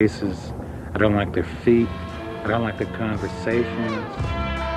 faces. I don't like their feet. I don't like their conversations.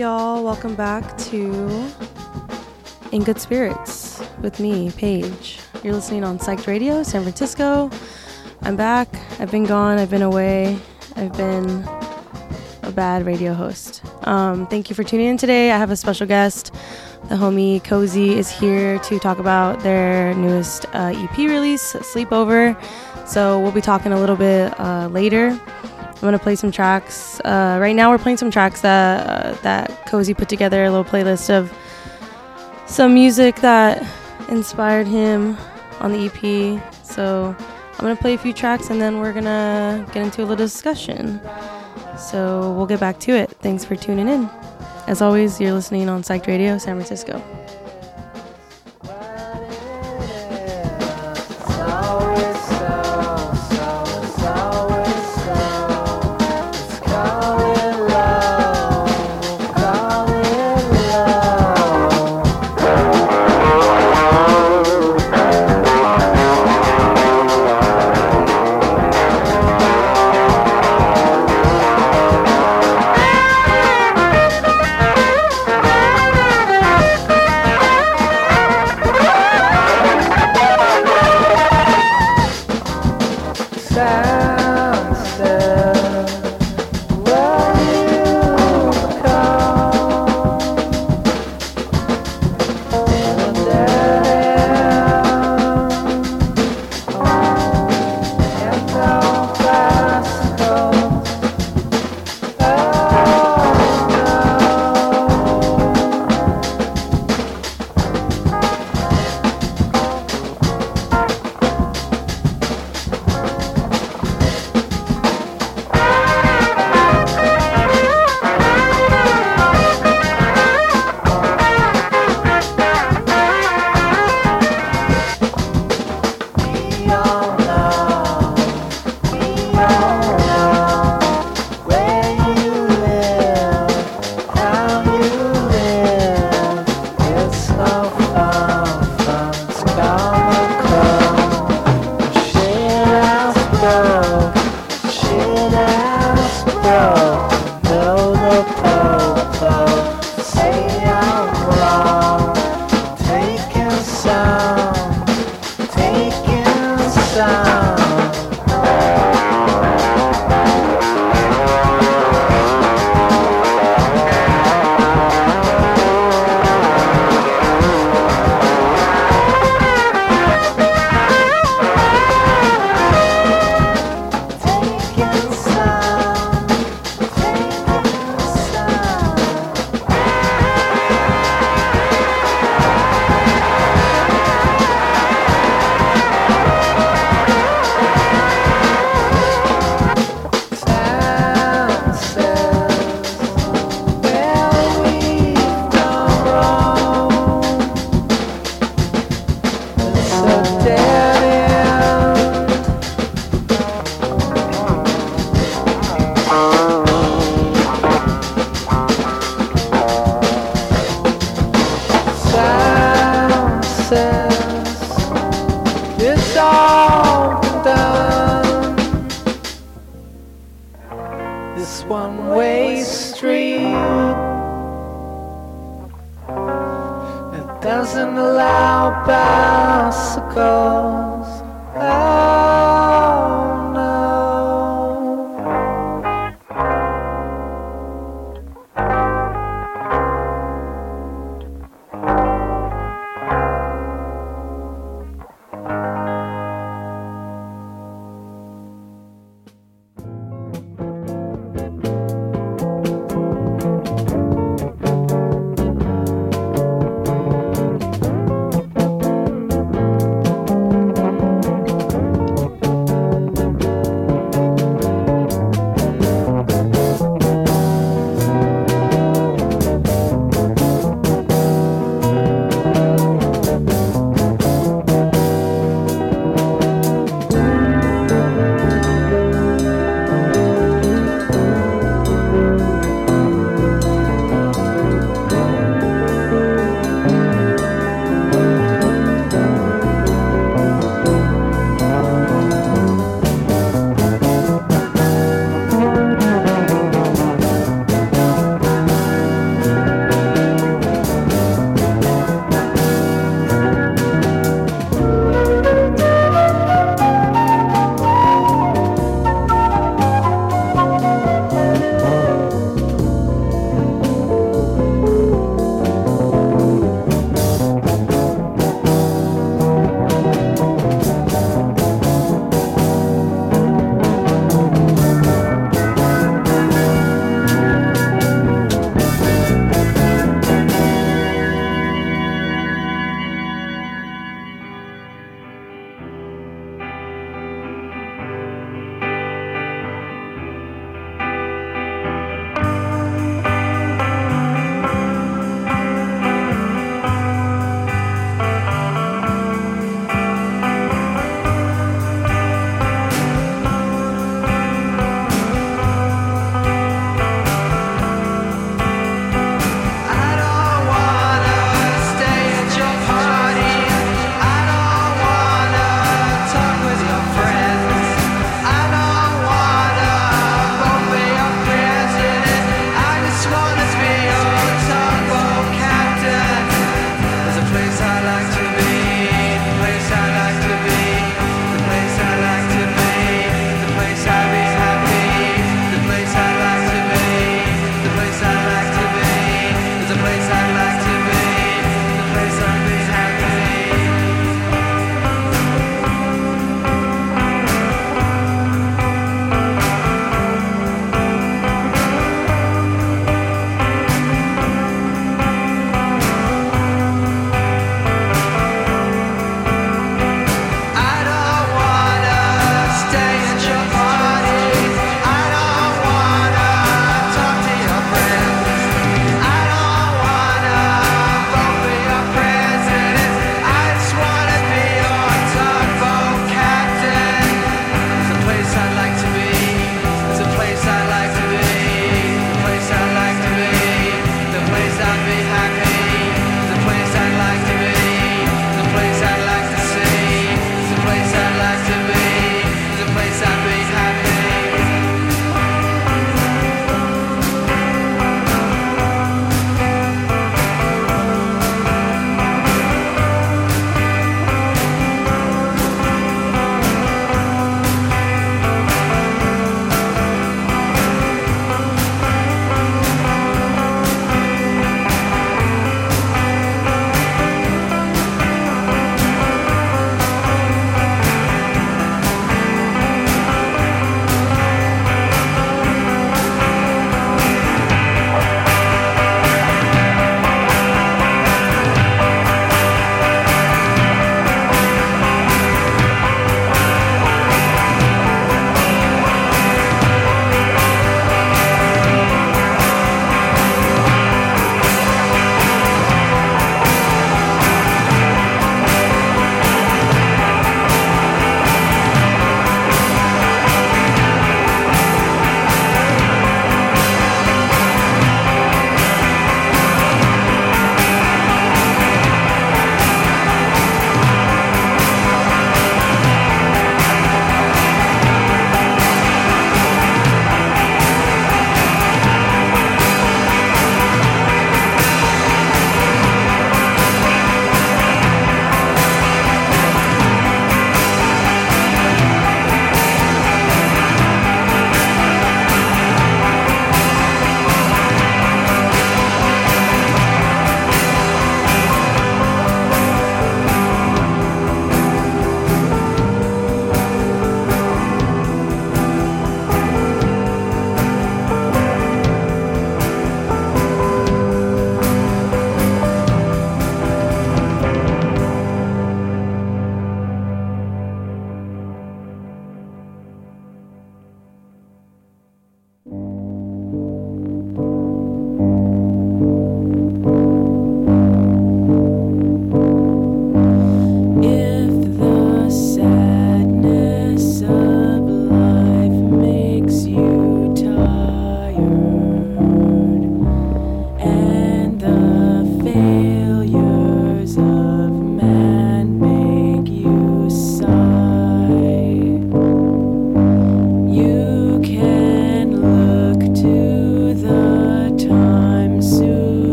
Y'all? Welcome back to In Good Spirits with me, Paige. You're listening on Psyched Radio, San Francisco. I'm back. I've been gone. I've been away. I've been a bad radio host. Um, thank you for tuning in today. I have a special guest. The homie Cozy is here to talk about their newest uh, EP release, Sleepover. So we'll be talking a little bit uh, later. I'm gonna play some tracks. Uh, right now, we're playing some tracks that uh, that Cozy put together, a little playlist of some music that inspired him on the EP. So I'm gonna play a few tracks and then we're gonna get into a little discussion. So we'll get back to it. Thanks for tuning in. As always, you're listening on Psyched Radio, San Francisco.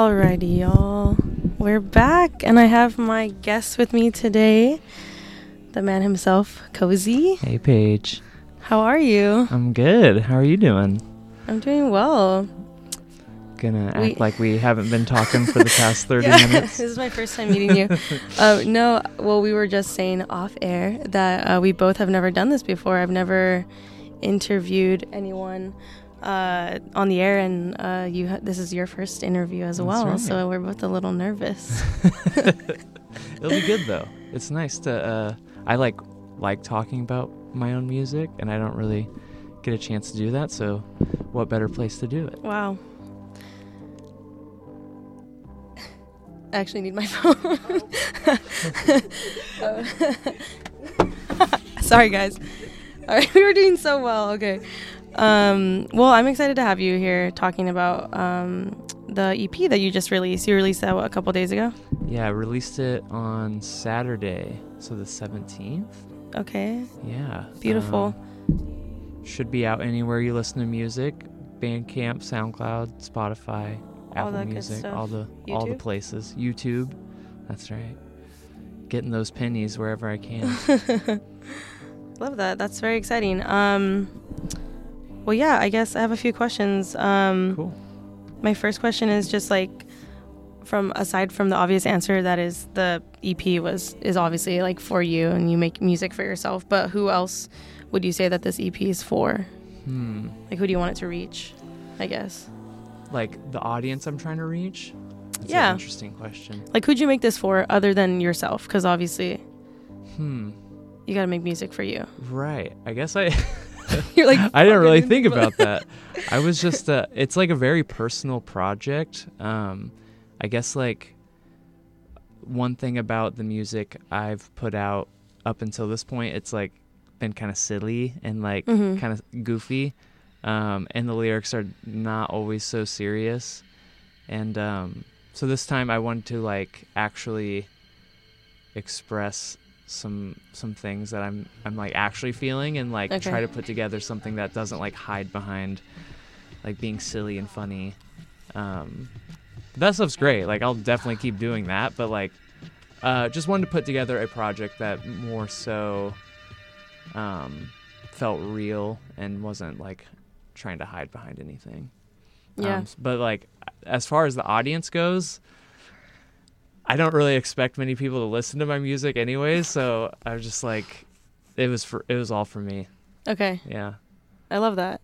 Alrighty, y'all. We're back, and I have my guest with me today, the man himself, Cozy. Hey, Paige. How are you? I'm good. How are you doing? I'm doing well. Gonna We- act like we haven't been talking for the past 30 Yeah, minutes. this is my first time meeting you. uh, no, well, we were just saying off air that uh, we both have never done this before. I've never interviewed anyone uh, on the air, and uh, you. Ha- this is your first interview as That's well, right. so we're both a little nervous. It'll be good though. It's nice to. Uh, I like like talking about my own music, and I don't really get a chance to do that. So, what better place to do it? Wow. I actually need my phone. Sorry, guys. All right, we were doing so well. Okay. Um, well, I'm excited to have you here talking about um, the EP that you just released. You released that what, a couple days ago. Yeah, I released it on Saturday, so the 17th. Okay. Yeah. Beautiful. um, should be out anywhere you listen to music. Bandcamp, SoundCloud, Spotify, All Apple Music, all the all the places. YouTube. That's right. Getting those pennies wherever I can. Love that. That's very exciting. Um, well, yeah. I guess I have a few questions. Um, cool. My first question is just like from aside from the obvious answer that is the EP was is obviously like for you and you make music for yourself, but who else would you say that this EP is for? Hmm. Like who do you want it to reach? I guess. Like the audience I'm trying to reach? That's Yeah. An interesting question. Like who'd you make this for other than yourself? Because obviously Hmm. you got to make music for you. Right. I guess I You're like I didn't really think about that. I was just uh it's like a very personal project. Um I guess like one thing about the music I've put out up until this point, it's like been kind of silly and like Mhm. kind of goofy. Um and the lyrics are not always so serious. And um so this time I wanted to like actually express some some things that I'm I'm like actually feeling and like Okay. try to put together something that doesn't like hide behind like being silly and funny. Um that stuff's great. Like I'll definitely keep doing that, but like uh just wanted to put together a project that more so um felt real and wasn't like trying to hide behind anything. Yeah. Um, but like as far as the audience goes, I don't really expect many people to listen to my music anyways, so I was just like it was for it was all for me. okay. Yeah. I love that.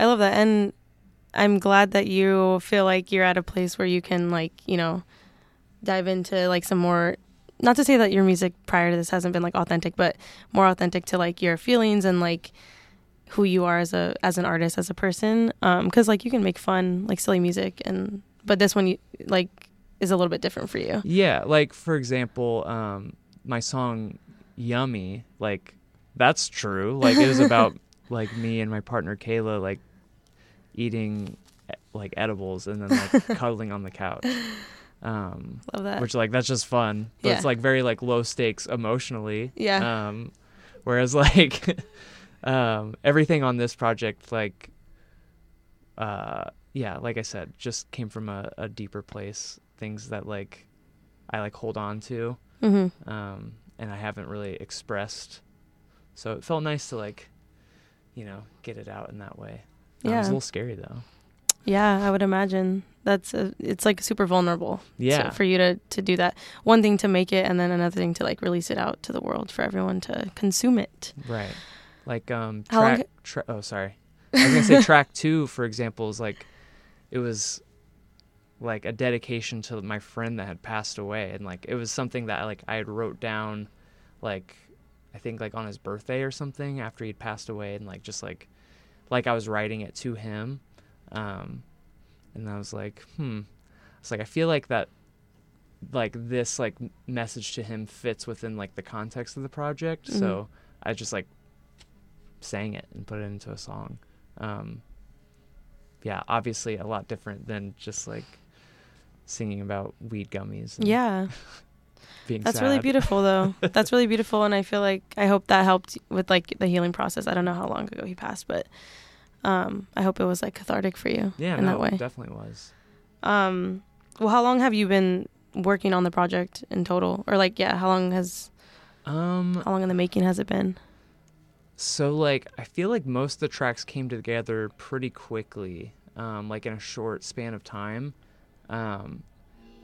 I love that. And I'm glad that you feel like you're at a place where you can like, you know, dive into like some more not to say that your music prior to this hasn't been like authentic, but more authentic to like your feelings and like who you are as a as an artist, as a person. Um cuz like you can make fun, like silly music and but this one you like is a little bit different for you. Yeah, like for example, um my song Yummy, like that's true. Like it was about like me and my partner Kayla like eating like edibles and then like cuddling on the couch. Um Love that. which like that's just fun but it's like very like low stakes emotionally Yeah. um whereas like um everything on this project like uh yeah like i said just came from a, a deeper place things that like i like hold on to mhm. um and i haven't really expressed so it felt nice to like you know get it out in that way Um, it Yeah. was a little scary though Yeah, I would imagine that's a, it's like super vulnerable. yeah so for you to to do that one thing to make it and then another thing to like release it out to the world for everyone to consume it Right. Like um How long track tra- oh sorry. I was gonna say track two, for example, is like it was like a dedication to my friend that had passed away and like it was something that like I had wrote down like I think like on his birthday or something after he'd passed away and like just like like I was writing it to him. Um and I was like, hmm. It's like I feel like that like this like message to him fits within like the context of the project. Mhm. So I just like sang it and put it into a song. Um, yeah, obviously a lot different than just like singing about weed gummies. And yeah that's really beautiful though that's really beautiful and i feel like i hope that helped with like the healing process i don't know how long ago he passed but um i hope it was like cathartic for you Yeah, in no, that way it definitely was. Um, well, how long have you been working on the project in total, or like, yeah, how long has Um, how long in the making has it been? So like I feel like most of the tracks came together pretty quickly, um, like in a short span of time. Um,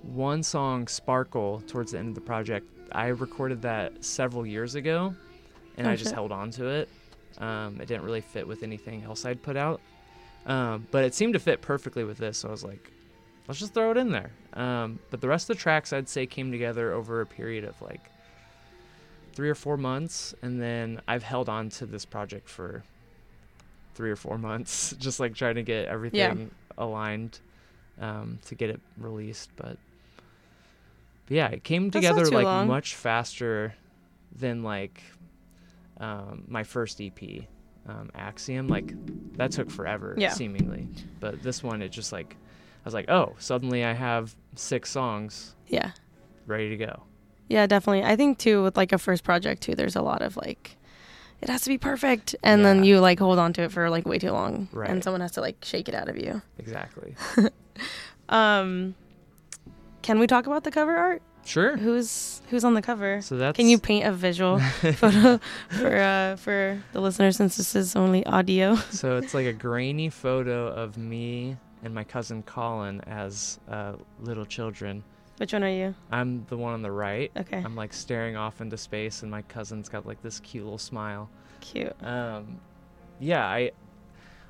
one song, Sparkle, towards the end of the project, I recorded that several years ago, and Oh, I just shit. held on to it. Um, it didn't really fit with anything else I'd put out, um, but it seemed to fit perfectly with this. So I was like, let's just throw it in there. Um, but the rest of the tracks, I'd say, came together over a period of like three or four months, and then I've held on to this project for three or four months, just like trying to get everything aligned um, to get it released. But, but yeah, it came That's together like long. much faster than like um, my first EP, um, Axiom. Like that took forever, Yeah. seemingly. But this one, it just like I was like, oh, suddenly I have six songs Yeah, ready to go. yeah, definitely. I think too with like a first project too, there's a lot of like. It has to be perfect, and then you like hold on to it for like way too long, Right. and someone has to like shake it out of you. Exactly. Um, can we talk about the cover art? Sure. Who's who's on the cover? So that's Can you paint a visual photo for uh, for the listeners since this is only audio? so it's like a grainy photo of me and my cousin Colin as uh, little children. Which one are you? I'm the one on the right. Okay, I'm like staring off into space, and my cousin's got like this cute little smile. cute. Um, yeah, I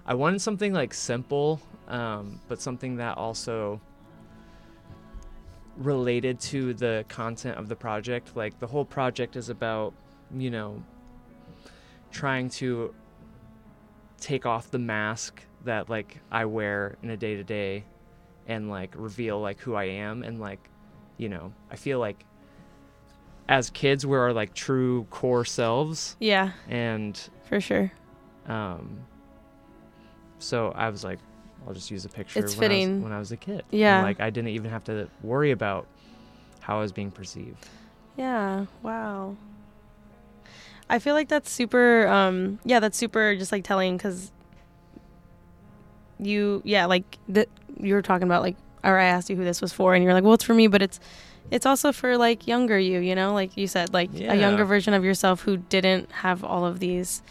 I wanted something like simple, um, but something that also related to the content of the project. Like the whole project is about, you know, trying to take off the mask that like I wear in a day to day and like reveal like who I am and like, you know, I feel like as kids we're our like true core selves Yeah, and for sure. um so I was like I'll just use a picture It's when, I was, when I was a kid. And, Yeah. like I didn't even have to worry about how I was being perceived. Yeah. Wow. I feel like that's super. Um, yeah, that's super. Just like telling because you, yeah, like that you were talking about like, or I asked you who this was for, and you're like, well, it's for me, but it's it's also for like younger you. You know, like you said, like a younger version of yourself who didn't have all of these.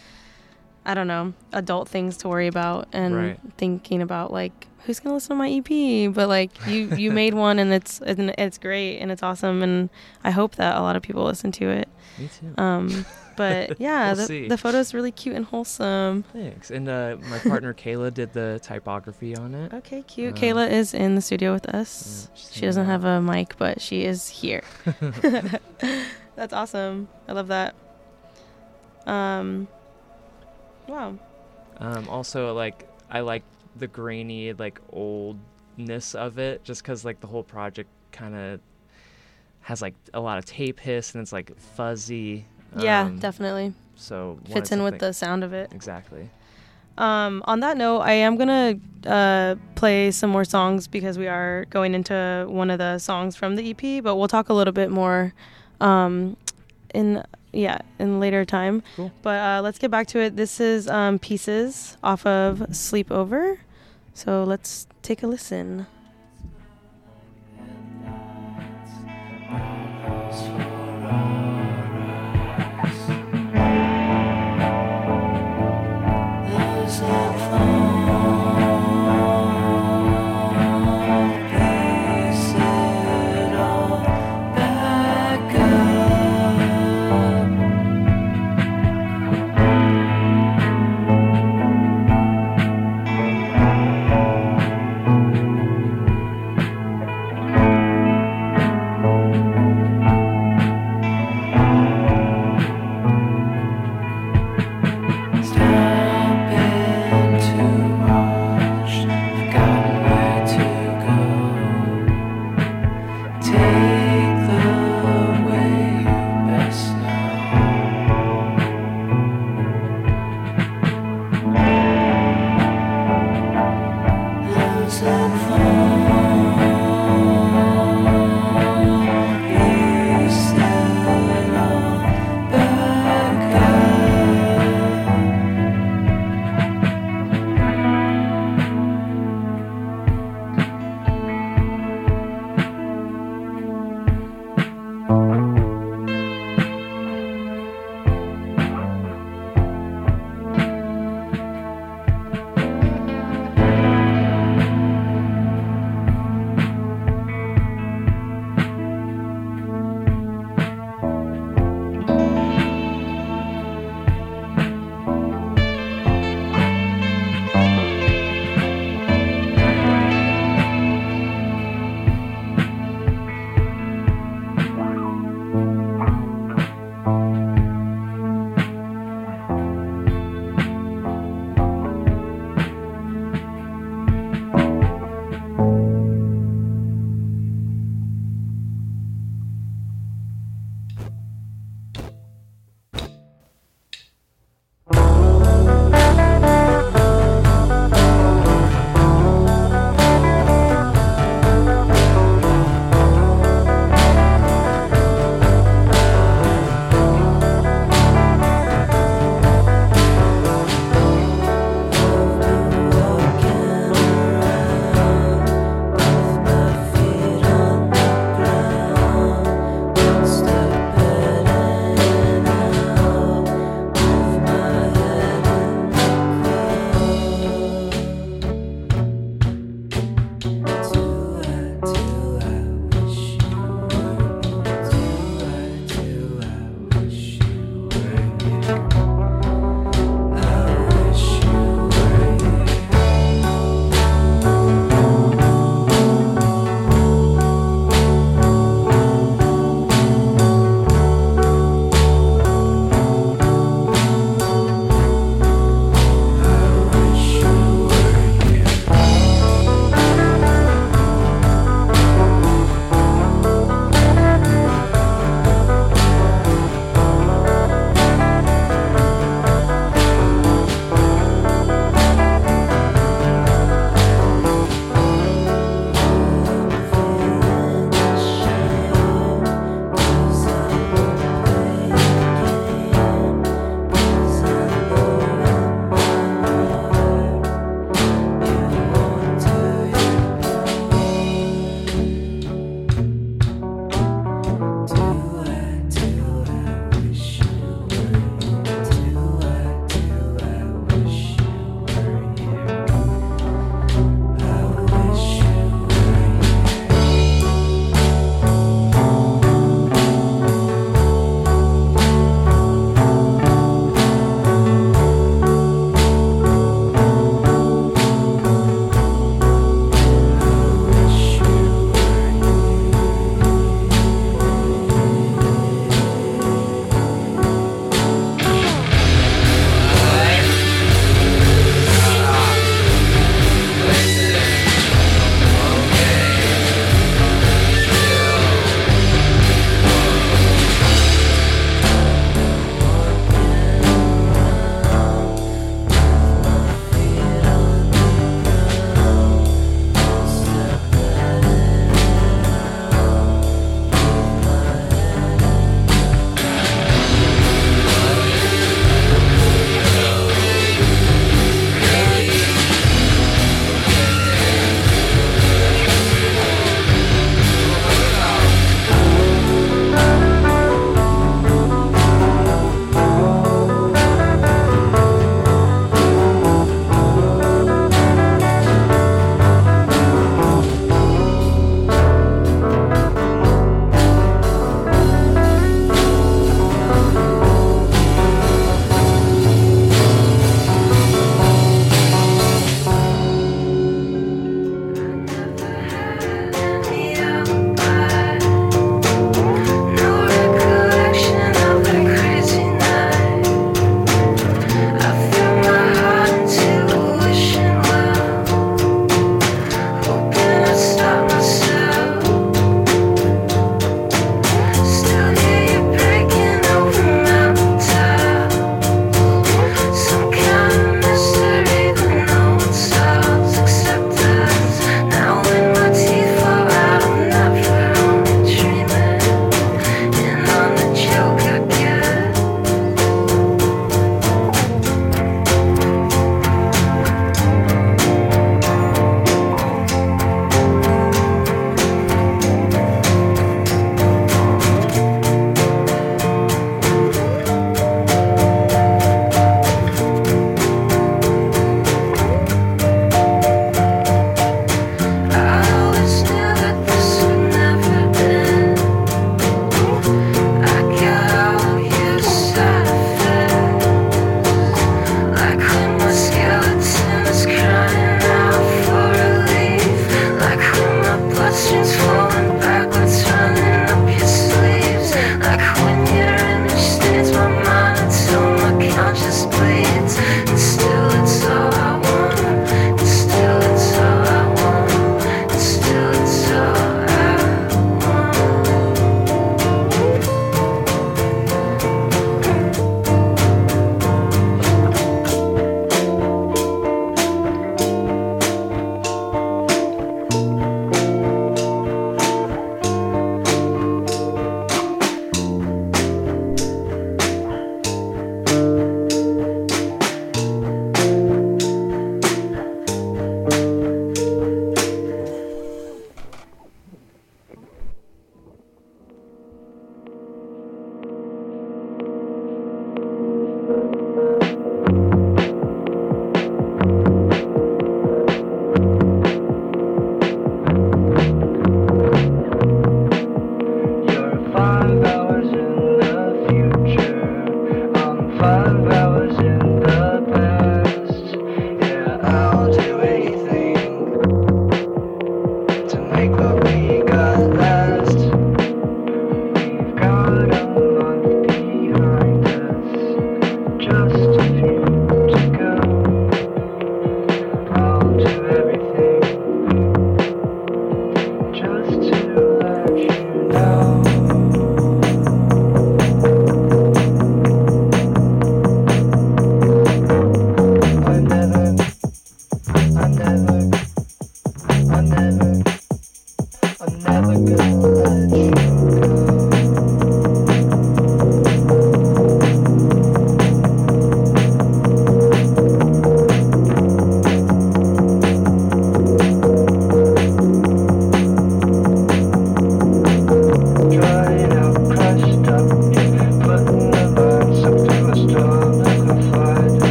I don't know, adult things to worry about and Right. thinking about like who's gonna listen to my EP. But like you, you made one and it's and it's great and it's awesome and I hope that a lot of people listen to it. Me too. Um, but yeah, We'll the, see. the photo's really cute and wholesome. Thanks. And uh, my partner Kayla did the typography on it. Okay, cute. Um, Kayla is in the studio with us. Yeah, she doesn't have a mic, but she is here. That's awesome. I love that. Um, wow. Um, also, like I like the grainy, like oldness of it, just because like the whole project kind of has like a lot of tape hiss and it's like fuzzy. yeah, um, definitely So fits in with the sound of it. exactly. Um, on that note, I am gonna uh, play some more songs because we are going into one of the songs from the EP. But we'll talk a little bit more um, in yeah in later time. Cool. But uh, let's get back to it. This is um, pieces off of Sleepover. So let's take a listen.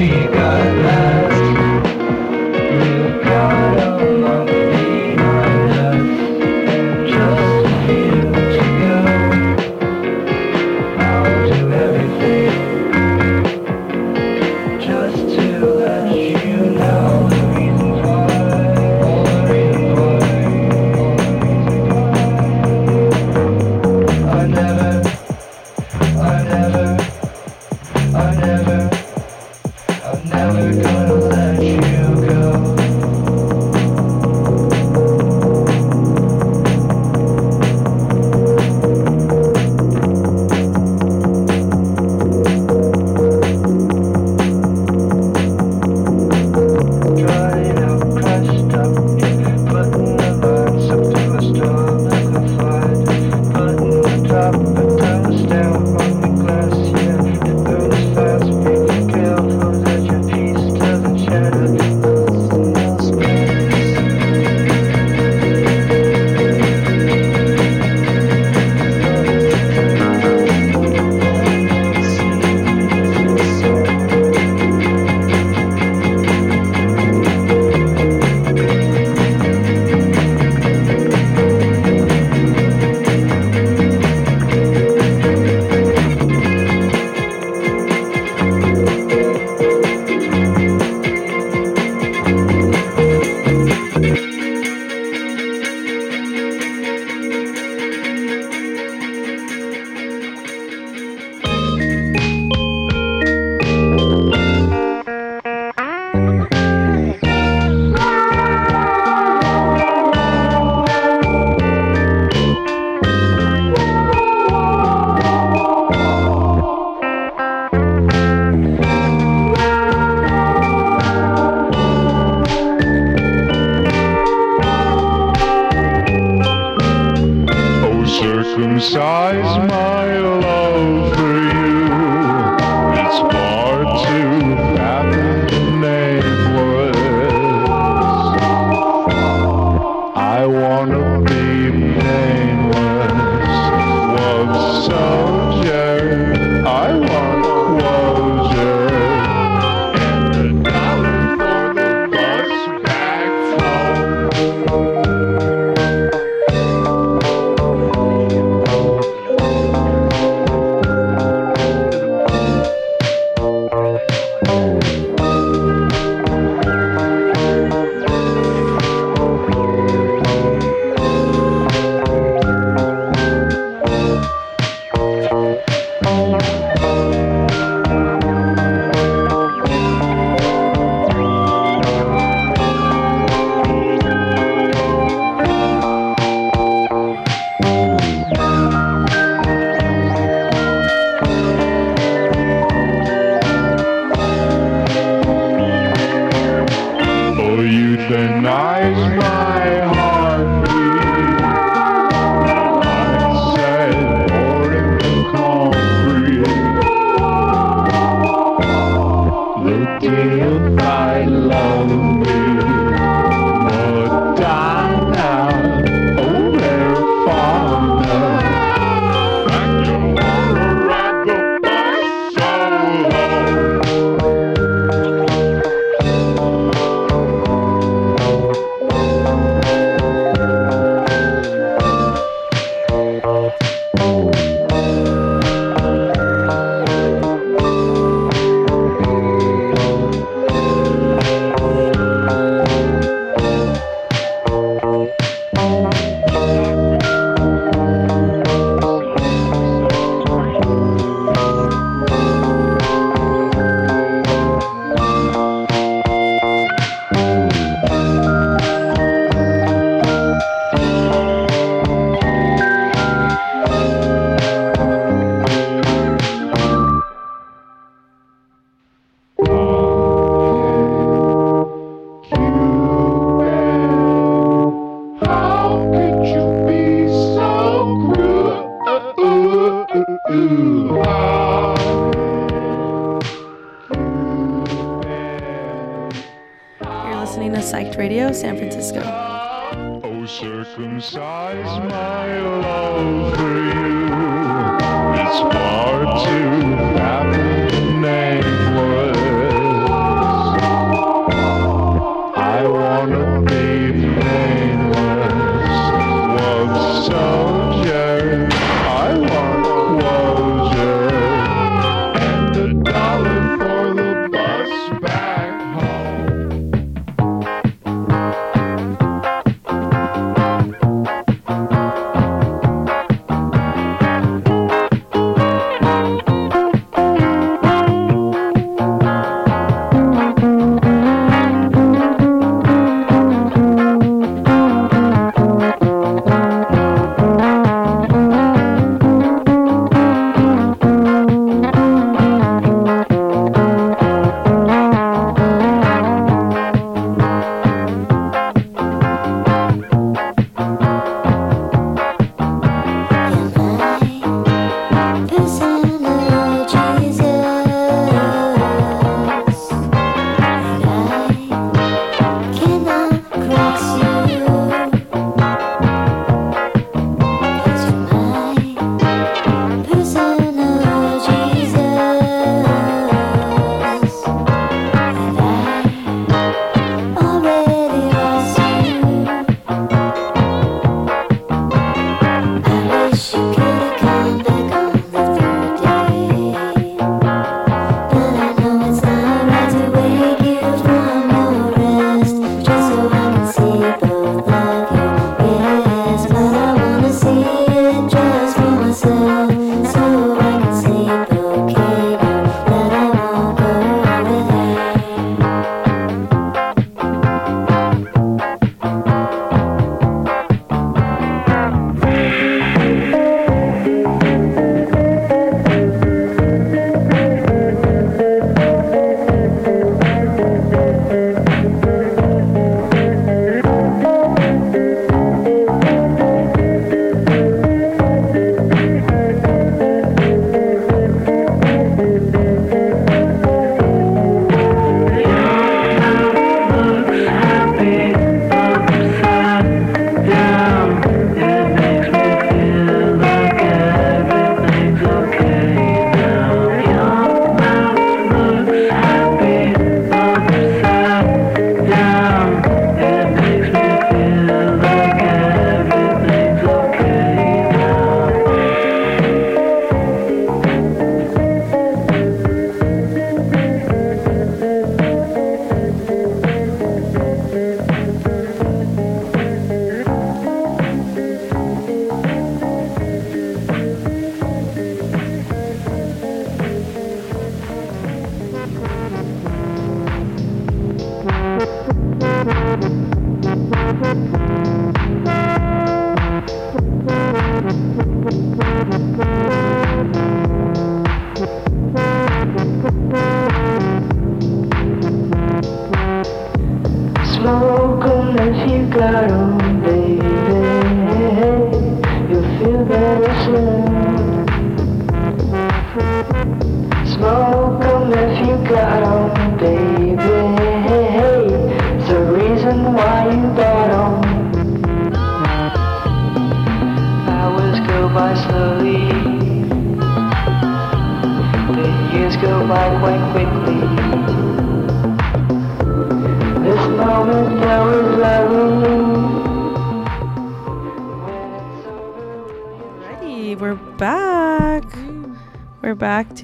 I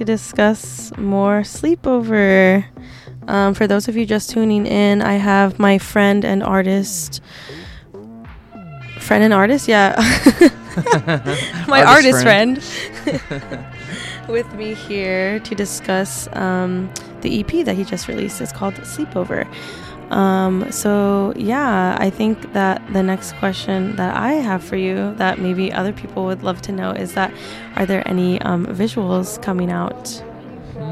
to discuss more sleepover. Um, for those of you just tuning in, I have my friend and artist. Friend and artist, yeah. my artist, Artist friend, with me here to discuss um, the EP that he just released. It's called Sleepover. Um, so yeah, I think that the next question that I have for you that maybe other people would love to know is that are there any um, visuals coming out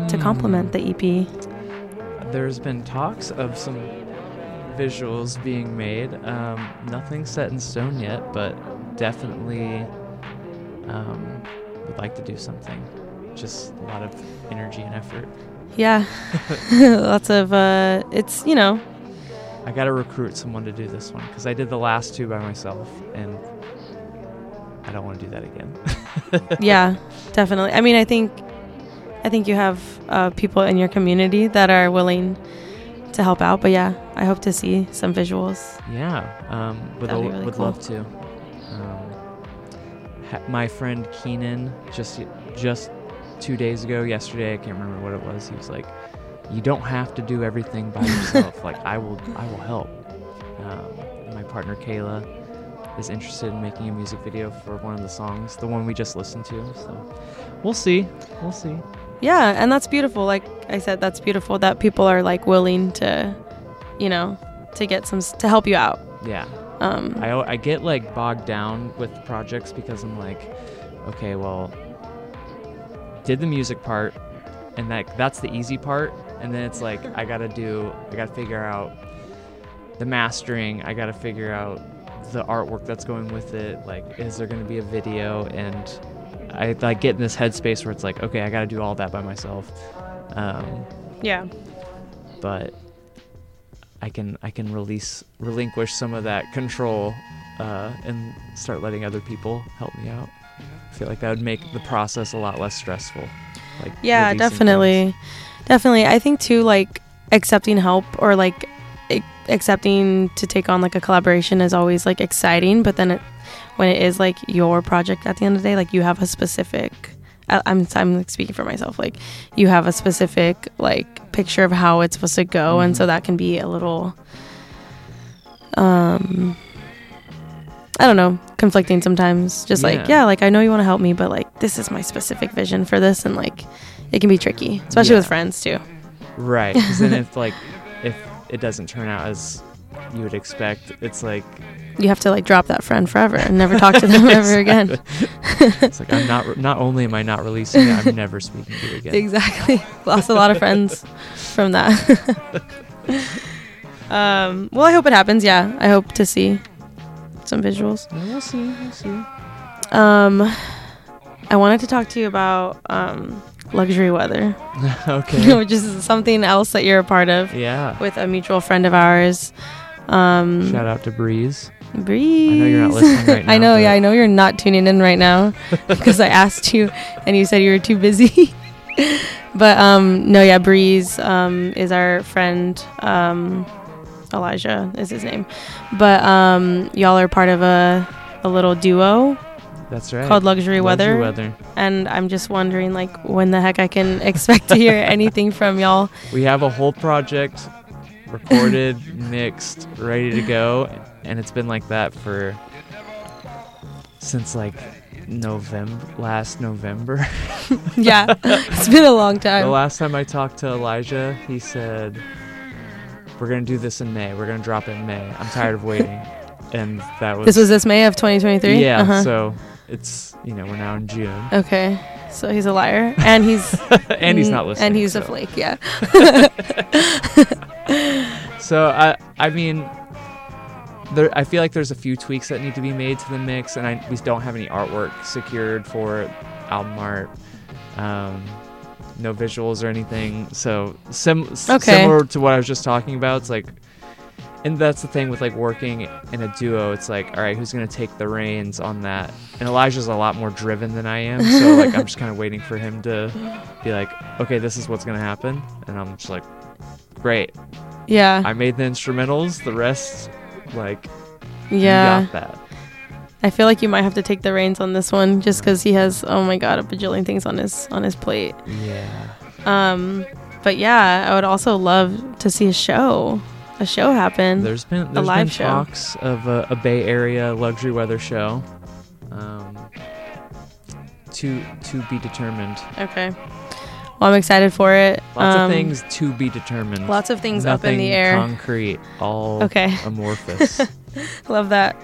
to complement the EP? There's been talks of some visuals being made. Um, nothing set in stone yet, but definitely um, would like to do something. Just a lot of energy and effort. Yeah, lots of uh, it's you know, I got to recruit someone to do this one because I did the last two by myself, and I don't want to do that again. yeah, definitely. I mean, I think I think you have uh, people in your community that are willing to help out. But yeah, I hope to see some visuals. Yeah, um, would lo- really would cool. love to. Um, ha- my friend Keenan just just two days ago, yesterday, I can't remember what it was. He was like, "You don't have to do everything by yourself. like I will, I will help." Um, my partner Kayla is interested in making a music video for one of the songs, the one we just listened to. So we'll see, we'll see. Yeah, and that's beautiful. Like I said, that's beautiful that people are like willing to, you know, to get some to help you out. Yeah. Um, I, I get like bogged down with projects because I'm like, okay, well, did the music part, and that that's the easy part, and then it's like I gotta do, I gotta figure out the mastering, I gotta figure out the artwork that's going with it. Like, is there gonna be a video? And I like get in this headspace where it's like, okay, I gotta do all that by myself. Um, yeah. but I can I can release relinquish some of that control uh, and start letting other people help me out. I feel like that would make the process a lot less stressful. Like Yeah, releasing definitely. Definitely. I think too like accepting help or like ac- accepting to take on like a collaboration is always like exciting, but then it, when it is like your project at the end of the day, like you have a specific I- I'm I'm like, speaking for myself. Like you have a specific like picture of how it's supposed to go, and so that can be a little, um, I don't know, conflicting sometimes. Just like Yeah. yeah, like I know you want to help me, but like this is my specific vision for this, and like it can be tricky, especially with friends too. Right, because then if like if it doesn't turn out as you would expect, it's like You have to like drop that friend forever and never talk to them ever again. it's like I'm not not only am I not releasing it, I'm never speaking to you again. Exactly. Lost a lot of friends from that. um, well, I hope it happens. Yeah, I hope to see some visuals. Yeah, we'll see. We'll see. Um, I wanted to talk to you about um, luxury weather, okay. which is something else that you're a part of Yeah. with a mutual friend of ours. Um, Shout out to Breeze. Breeze. I know you're not listening right now. I know, yeah, I know you're not tuning in right now because I asked you and you said you were too busy. but um, no, yeah, Breeze um, is our friend. Um, Elijah is his name. But um, y'all are part of a, a little duo That's right. called Luxury, Weather. Weather. And I'm just wondering, like, when the heck I can expect to hear anything from y'all. We have a whole project recorded, mixed, ready to go, and it's been like that for since like November, last November. yeah, it's been a long time. the last time I talked to Elijah, he said, "We're gonna do this in May. We're gonna drop it in May. I'm tired of waiting." And that was This was this May of 2023? yeah. Uh-huh. So it's you know we're now in June, Okay. So he's a liar. And he's. and he's not listening. And he's a flake, yeah. So I I mean there I feel like there's a few tweaks that need to be made to the mix and I we don't have any artwork secured for album art. Um no visuals or anything. So sim- Okay. similar to what I was just talking about, it's like and that's the thing with like working in a duo. It's like, all right, who's gonna take the reins on that? And Elijah's a lot more driven than I am, so like I'm just kind of waiting for him to be like, okay, this is what's gonna happen, and I'm just like, great, Yeah. I made the instrumentals. The rest, like, yeah. got that. I feel like you might have to take the reins on this one just because he has, oh my god, a bajillion things on his on his plate. Yeah. Um, but yeah, I would also love to see a show, a show happen. There's been there's live been show. of a, a Bay Area luxury weather show. Um, to to be determined. okay. Well, I'm excited for it. Lots Um, of things to be determined. Lots of things up in the air. Concrete. All Okay. amorphous. love that.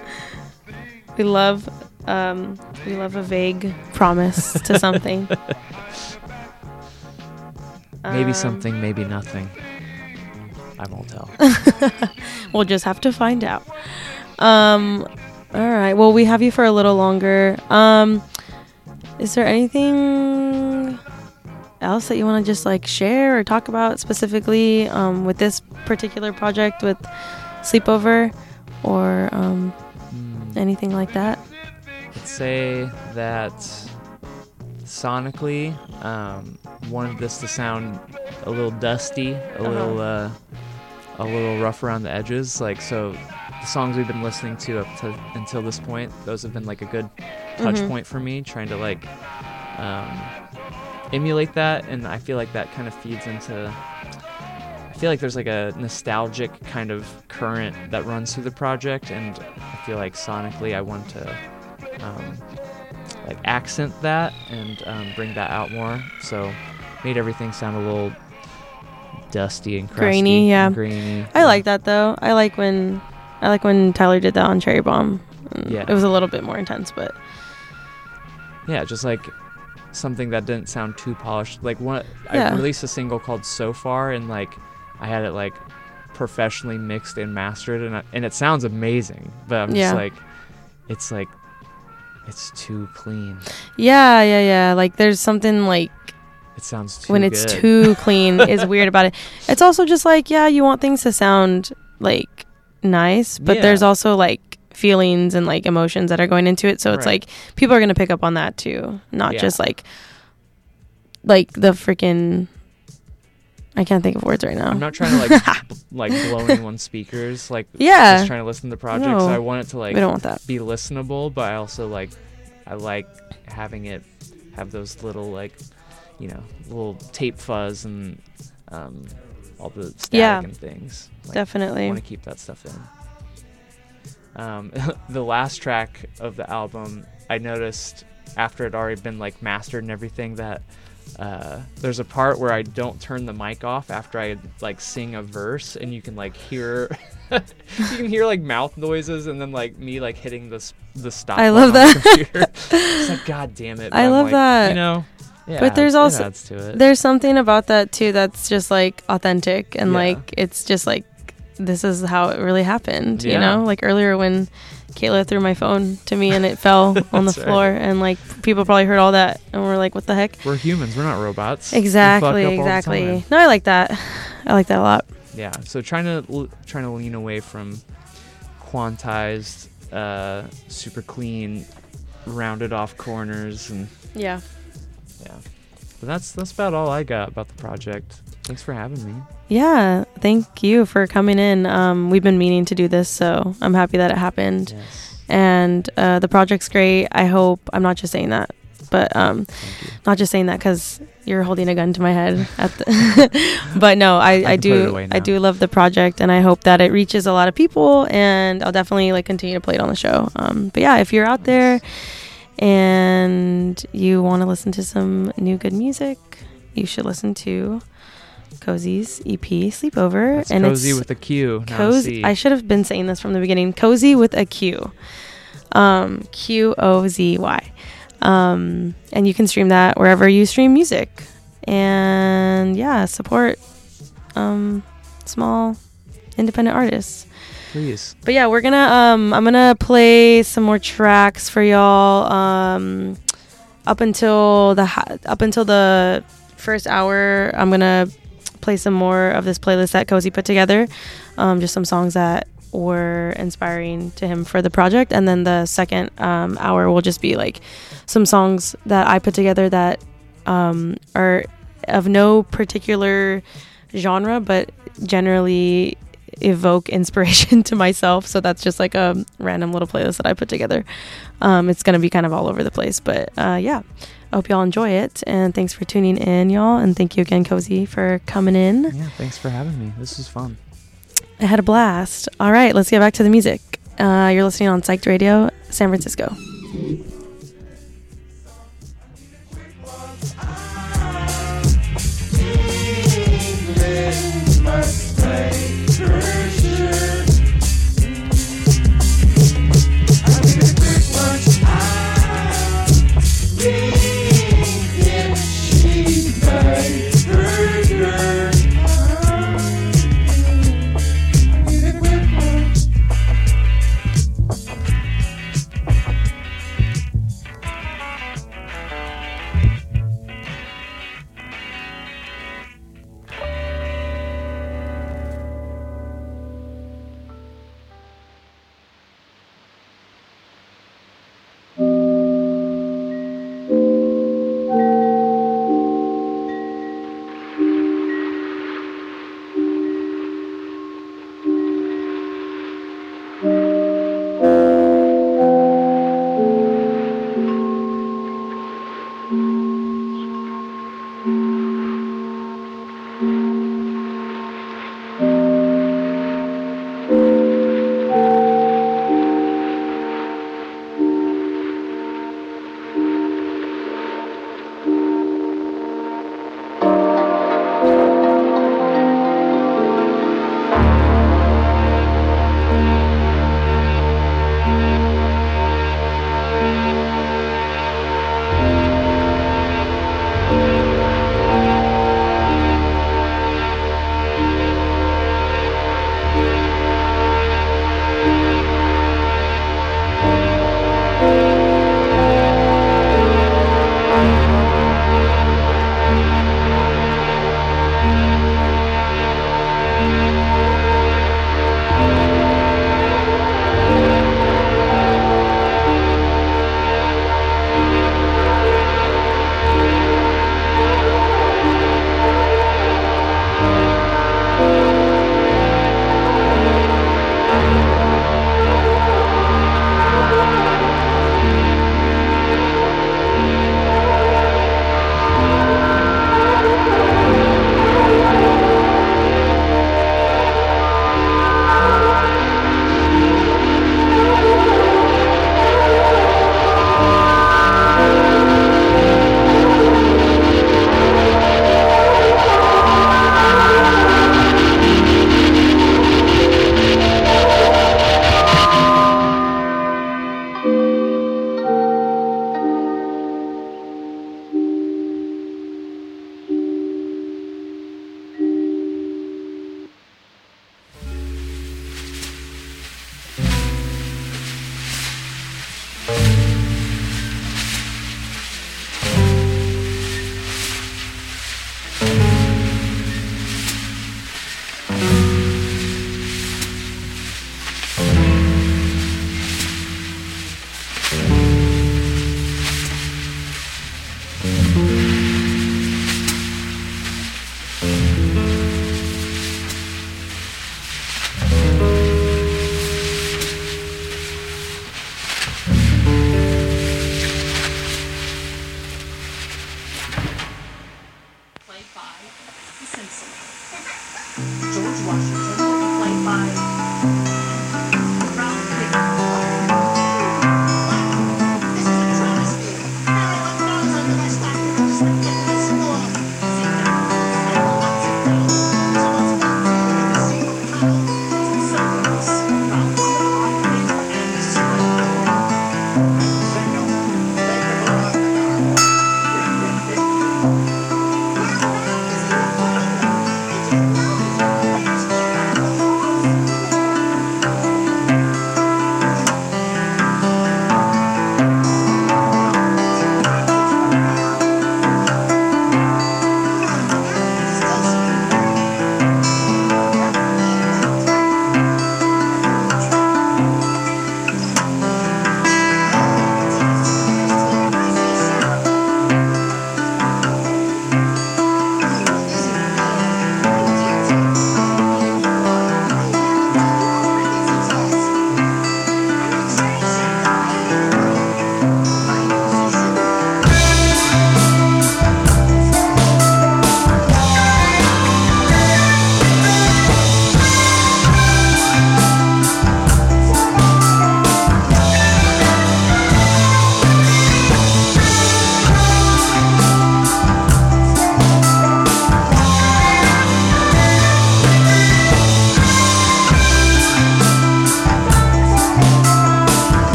We love, um, we love a vague promise to something. maybe Um, something, maybe nothing. I won't tell. We'll just have to find out. Um, all right. Well, we have you for a little longer. Um, is there anything else that you want to just like share or talk about specifically um, with this particular project with sleepover or um, Mm, anything like that? I'd say that sonically, um, wanted this to sound a little dusty, a little, uh, a little rough around the edges. Like so, the songs we've been listening to up to until this point, those have been like a good touch Mhm. point for me, trying to like um, emulate that, and I feel like that kind of feeds into. I feel like there's like a nostalgic kind of current that runs through the project, and I feel like sonically I want to um, like accent that and um, bring that out more. So made everything sound a little dusty and crusty, Grainy, yeah. and grainy. I like that though. I like when I like when Tyler did that on Cherry Bomb. Mm, Yeah. It was a little bit more intense, but Yeah, just like something that didn't sound too polished. Like one, Yeah. I released a single called "So Far" and like I had it like professionally mixed and mastered, and I, and it sounds amazing. But I'm Yeah. just like, it's like, it's too clean. yeah, yeah, yeah. Like there's something like It sounds too when it's good. too clean is weird about it. It's also just like yeah, you want things to sound like nice, but there's also like feelings and like emotions that are going into it. So it's Right. like people are gonna pick up on that too, not Yeah. just like like the freaking. I can't think of words right now. I'm not trying to like b- like blow anyone's speakers. Like Yeah. just trying to listen to the project. So I want it to like we don't want that. be listenable, but I also like I like having it have those little like you know little tape fuzz and um, all the static Yeah. and things. Like, I Definitely. want to keep that stuff in. Um, the last track of the album, I noticed after it already been like mastered and everything that uh, there's a part where I don't turn the mic off after I like sing a verse, and you can like hear, you can hear like mouth noises, and then like me like hitting the the stop. I love that. it's like God damn it! I I'm love like, that. You know. It But there's adds- it also- adds to it. There's something about that too that's just like authentic and Yeah. like it's just like this is how it really happened, you know? Like earlier when Kayla threw my phone to me and it fell on the That's right. floor and like people probably heard all that and we're like what the heck? We're humans. We're not robots. Exactly, up all the exactly. No, I like that. I like that a lot. yeah so trying to l- trying to lean away from quantized uh super clean rounded off corners and Yeah. Yeah. But that's that's about all i got about the project. Thanks for having me. Yeah, thank you for coming in. Um, we've been meaning to do this, so I'm happy that it happened. yes. And uh, the project's great. I hope I'm not just saying that, but um, not just saying that because you're holding a gun to my head at the but no i, I, it do i do love the project and i hope that it reaches a lot of people and i'll definitely like continue to play it on the show. Um, but yeah if you're out there and you want to listen to some new good music you should listen to Qozy's ep sleepover. That's and cozy with a q Qozy I should have been saying this from the beginning. Cozy with a q. Um q-o-z-y um and you can stream that wherever you stream music. And yeah support um small independent artists please. But yeah we're gonna um i'm gonna play some more tracks for y'all um up until the up until the first hour i'm gonna play some more of this playlist that Qozy put together um just some songs that were inspiring to him for the project. And then the second um, hour will just be like some songs that i put together that um, are of no particular genre but generally evoke inspiration to myself. So that's just like a random little playlist that i put together. Um, it's gonna be kind of all over the place but uh, yeah. I hope y'all enjoy it and thanks for tuning in y'all and thank you again Qozy for coming in. Yeah thanks for having me. This was fun. I had a blast. All right let's get back to the music. Uh, you're listening on psyched radio san francisco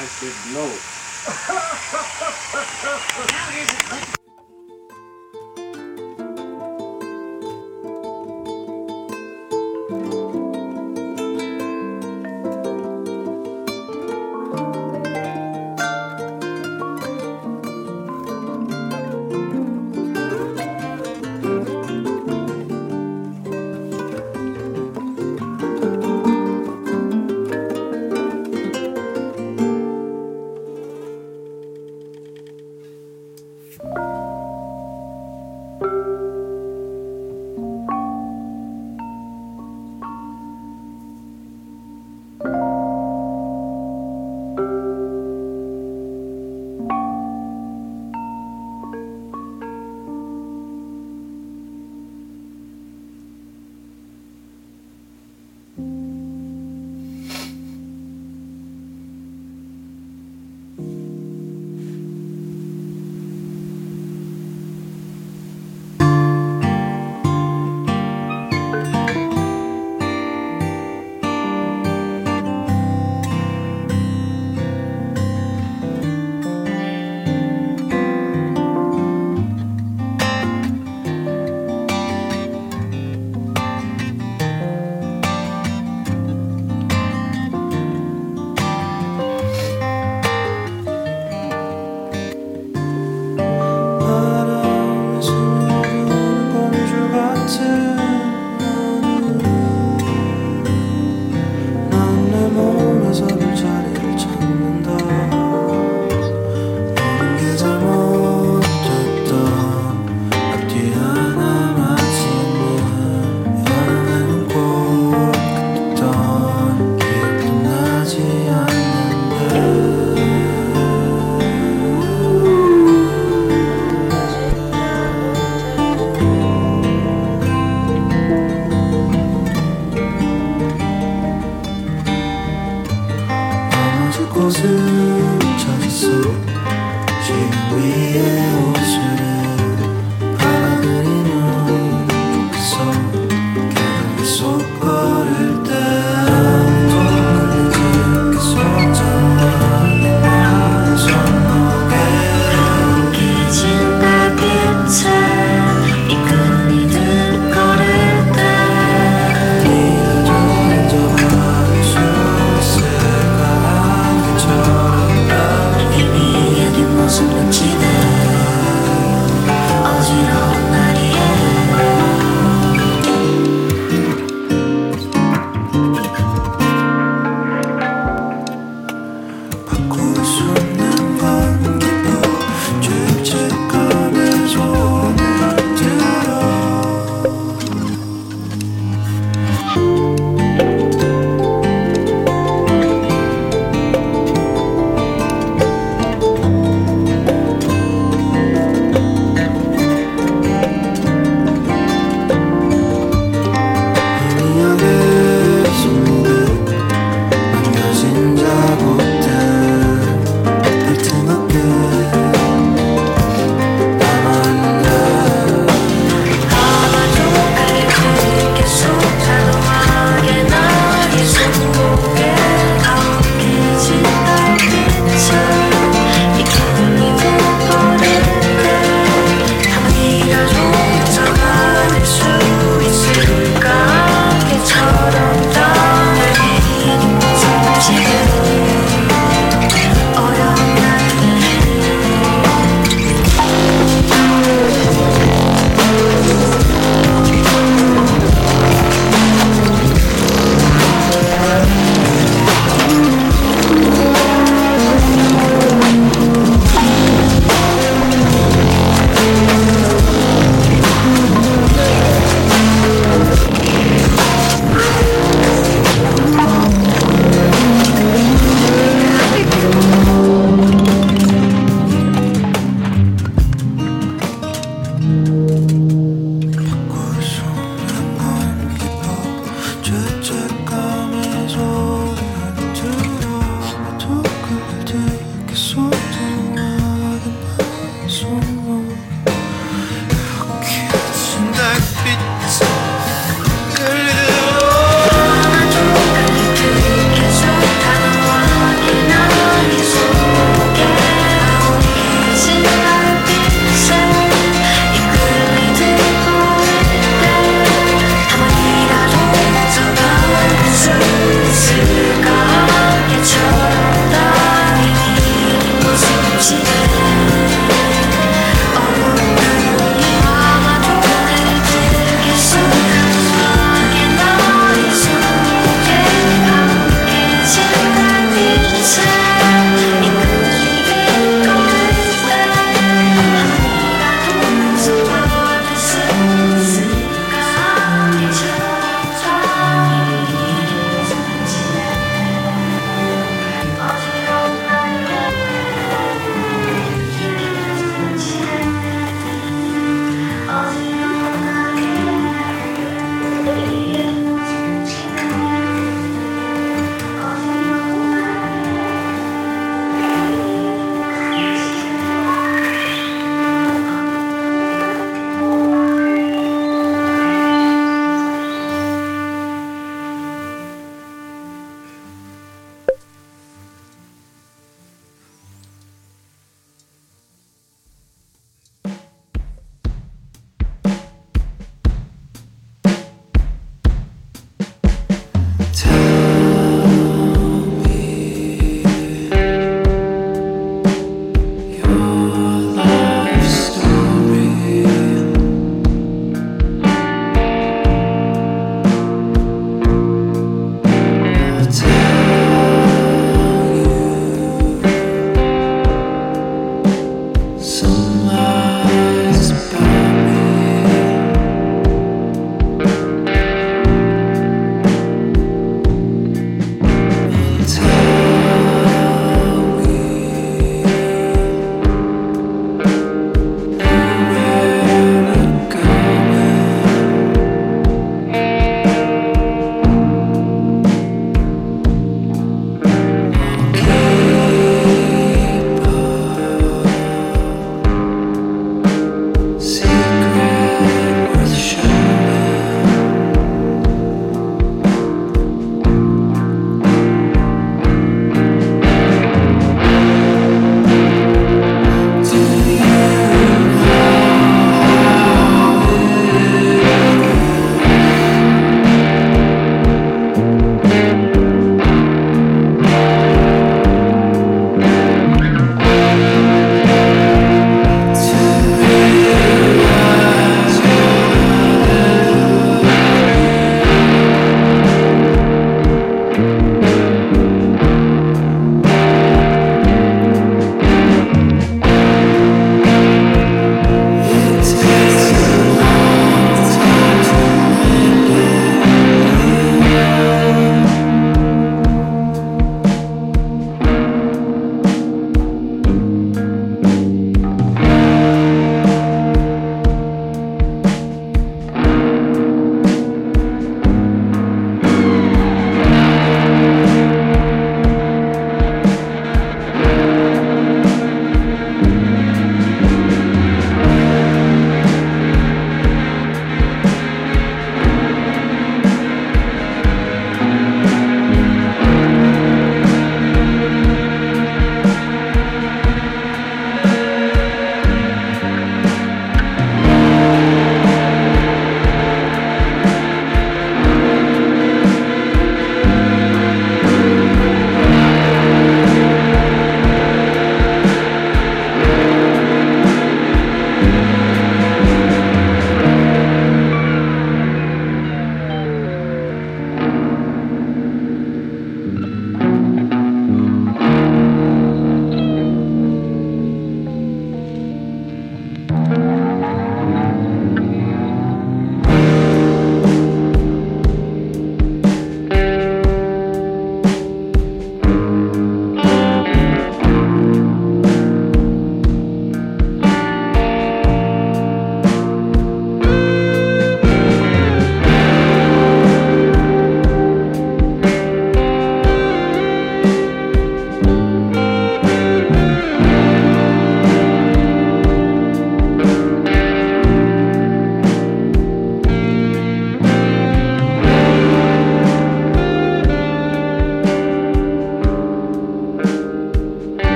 I said no.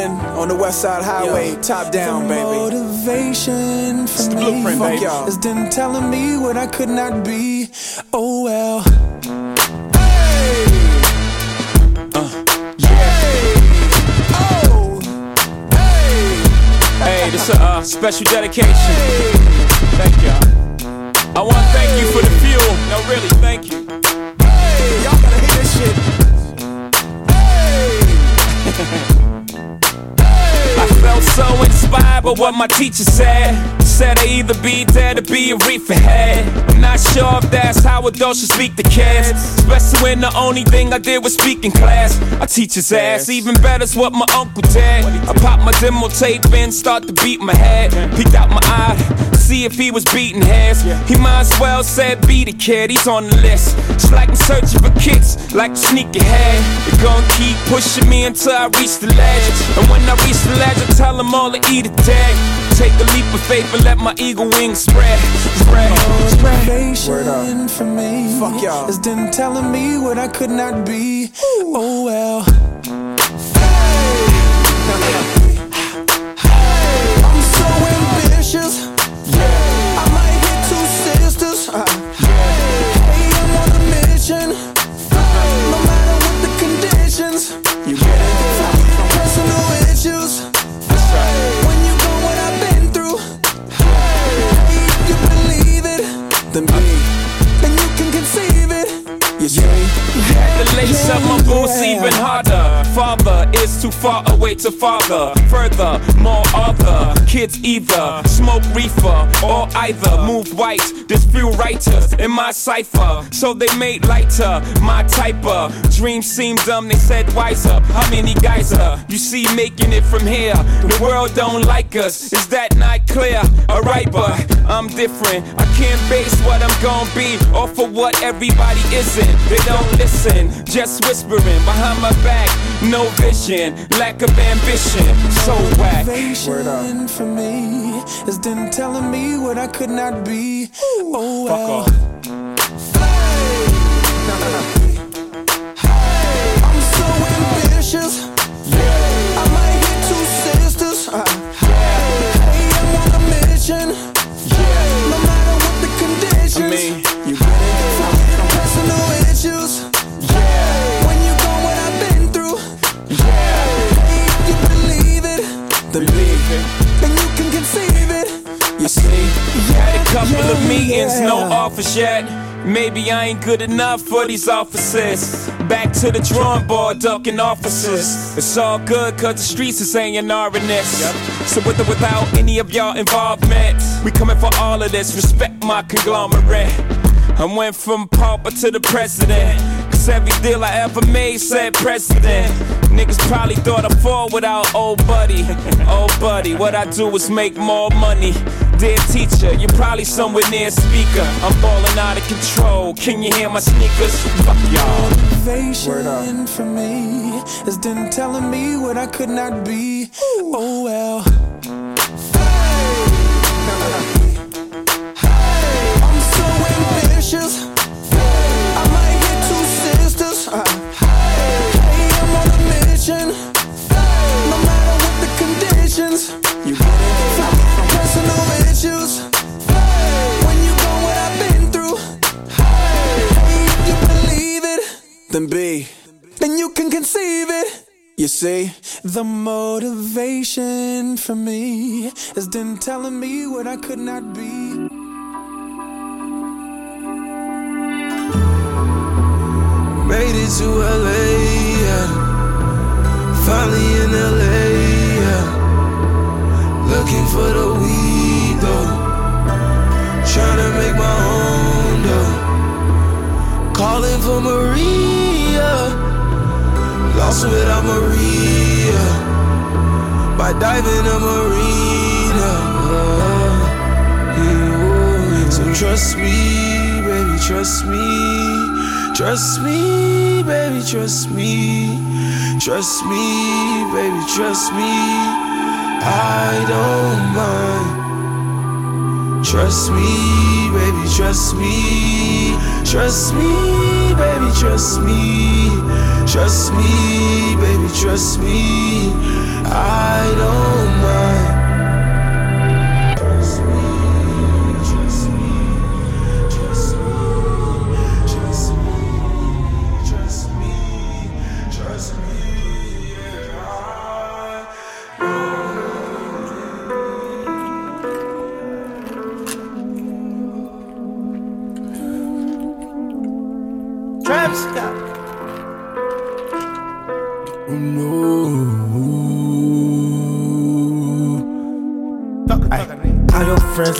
Three in the on the West Side Highway, top down, baby. Motivation for It's the me blueprint, baby. y'all. is them telling me what I could not be. Oh well. Hey, Uh. Yeah. Hey, Hey, this a uh, special dedication. Thank y'all. I want to thank you for the fuel. No, really, thank you. Hey, y'all gotta hear this shit. I felt so inspired by what my teacher said. Said I either be dead or be a reefer head. I'm not sure if that's how adults should speak to kids. Especially when the only thing I did was speak in class. I teach his ass, even better's what my uncle did. I pop my demo tape in, start to beat my head. Peeked out my eye, see if he was beating heads. He might as well said be the kid, he's on the list. It's like I'm searching for kicks, like a sneak ahead. They gon' keep pushing me until I reach the ledge. And when I reach the ledge, I tell them all to eat a tag. Take a leap of faith and let my eagle wings spread. Spread, spread. Motivation for me Fuck y'all. is them telling me what I could not be. Oh well. Hey. hey, I'm so ambitious. Lace up my boots even harder. Father is too far away to father. Further, more other kids either smoke reefer or either move white. There's few writers in my cipher, so they made lighter my type of dreams seem dumb. They said wiser. How many guys are you see making it from here? The world don't like us. Is that not clear? Alright, but I'm different. I can't base what I'm gonna be off of what everybody isn't. They don't listen, just whispering behind my back. No vision, lack of ambition. So whack. Motivation for me is them telling me what I could not be. Oh Fuck well. off. Had a couple of meetings, no offers yet. Maybe I ain't good enough for these offices. Back to the drawing board, ducking offices. It's all good, cause the streets is saying RNS. So with or without any of y'all involvement, we coming for all of this. Respect my conglomerate. I went from pauper to the president. Cause every deal I ever made said president. Niggas probably thought I fall without old buddy. Old buddy, what I do is make more money. Dear teacher, you're probably somewhere near speaker. I'm falling out of control. Can you hear my sneakers? Fuck y'all. Motivation for me is them telling me what I could not be. Oh well. I might two sisters. Uh, hey, I'm on a mission. No matter what the conditions. You get it? Personal issues. When you go what I've been through. Hey, if you believe it, Then be. then you can conceive it. You see? The motivation for me is them telling me what I could not be. Made it to LA, yeah. Finally in LA, yeah. Looking for the weed, though. Trying to make my own, though. Calling for Maria. Lost without Maria. By diving a marina. Yeah. So trust me, baby, trust me. Trust me, baby, trust me. Trust me, baby, trust me. I don't mind. Trust me, baby, trust me. Trust me, baby, trust me. Trust me, baby, trust me. I don't mind.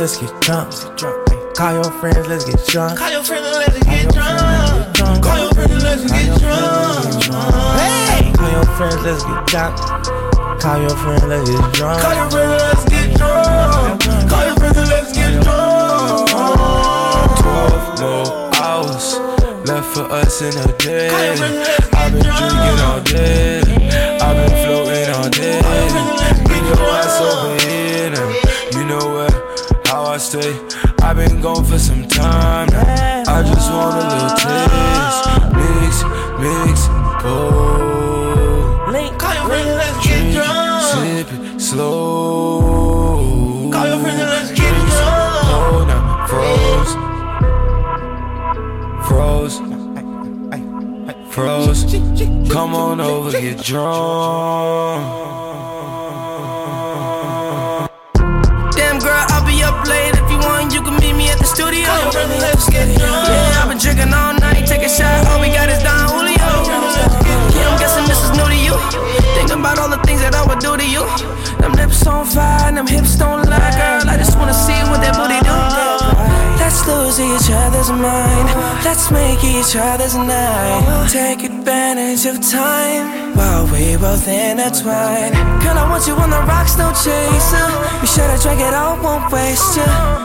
Let's get drunk. Call your friends, let's get drunk. Call your friends let's get drunk. Call your friends let's get drunk. Hey! Call your friends, let's get drunk. Call your friends, let's get drunk. Call your friends let's get drunk. Call your friends let's get drunk. 12 more hours left for us in a day. I've been drinking all day. Stay. I've been gone for some time now. I just want a little taste. Mix, mix, pour. Link. Call your friends and let's get drunk. Sip it slow. Call your friends and let's get drunk. Oh, now froze. Froze. Froze. Come on over, get drunk. And let's get drunk. Yeah, I've been drinking all night. Take a shot. All we got is Don Julio. Yeah, I'm guessing this is new to you. Thinking about all the things that I would do to you. Them lips on fire, them hips don't lie, girl. I just wanna see what that booty do. Let's lose each other's mind. Let's make each other's night. Take advantage of time while we both intertwine. Girl, I want you on the rocks, no chaser. Be sure to drink it all, won't waste you.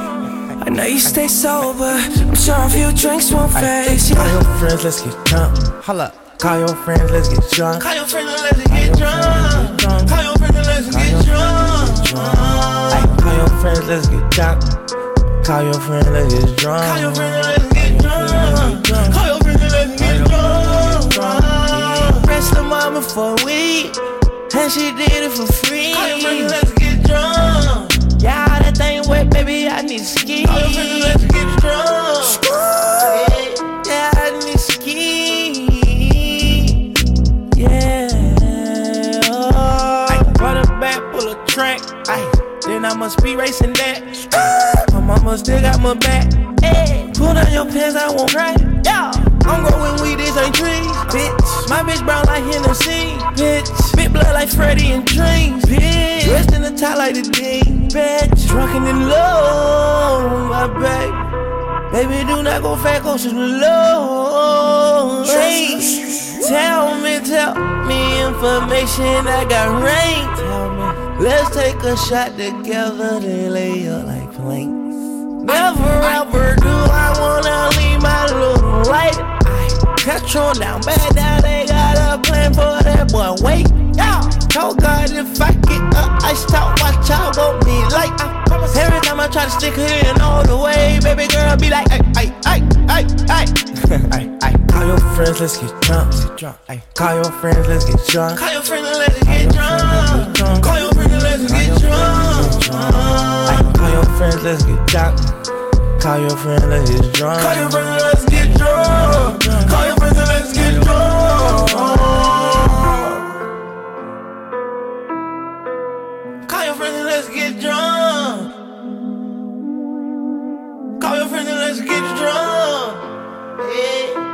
I know you stay sober. I'm sure a few drinks won't face you. Call your friends, let's get drunk. Holla. Call your friends, let's get drunk. Call your friends let's get drunk. Call your friends let's get drunk. Call your friends, let's get drunk. Call your friends, let's get drunk. Call your friends let's get drunk. Call your friends let's get drunk. Rest the mama for a week, and she did it for free. Must be racing that. My mama still got my back. Ay, pull down your pants, I won't cry. Yeah, I'm growing weed, this ain't trees. Bitch, my bitch brown like Hennessy. Bitch, big blood like Freddy and Dreams. Bitch, dressed in the tie like the Dean. Bitch, drunken in love, my baby. Baby, do not go fat, go to the low. Hey, tell me, tell me information I got rain. Let's take a shot together, then lay up like planks. Never ever do I wanna leave my little light. Petrol down, bad down, they got a plan for that boy. Wait, yeah. Told God if I get up, I stop, watch out, want me like. Every time I try to stick her in all the way, baby girl be like, ay, ay, ay, ay, ay. Ay. Call your friends, let's get drunk. Ay. Call your friends, let's get drunk. Call your friends let's get drunk. Friends, let's get drunk. Call your friends, let's get drunk. Call your friends let's get drunk. Call your friends let's get drunk. Call your friends let's get drunk. Call your friends let's get drunk. Yeah.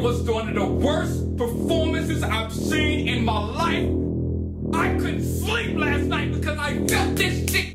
Was one of the worst performances I've seen in my life. I couldn't sleep last night because I felt this shit.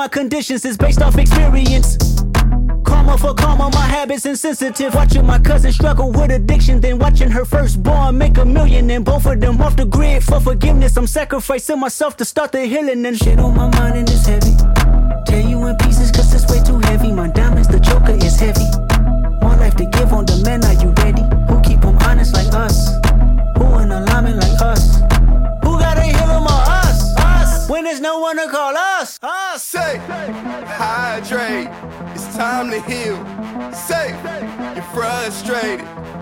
My conditions is based off experience. Karma for karma, my habits insensitive. Watching my cousin struggle with addiction, then watching her firstborn make a million, and both of them off the grid for forgiveness. I'm sacrificing myself to start the healing, and shit on my mind and it's heavy. Tear you in pieces cause it's way too heavy. My diamonds, the joker is heavy. Frustrated.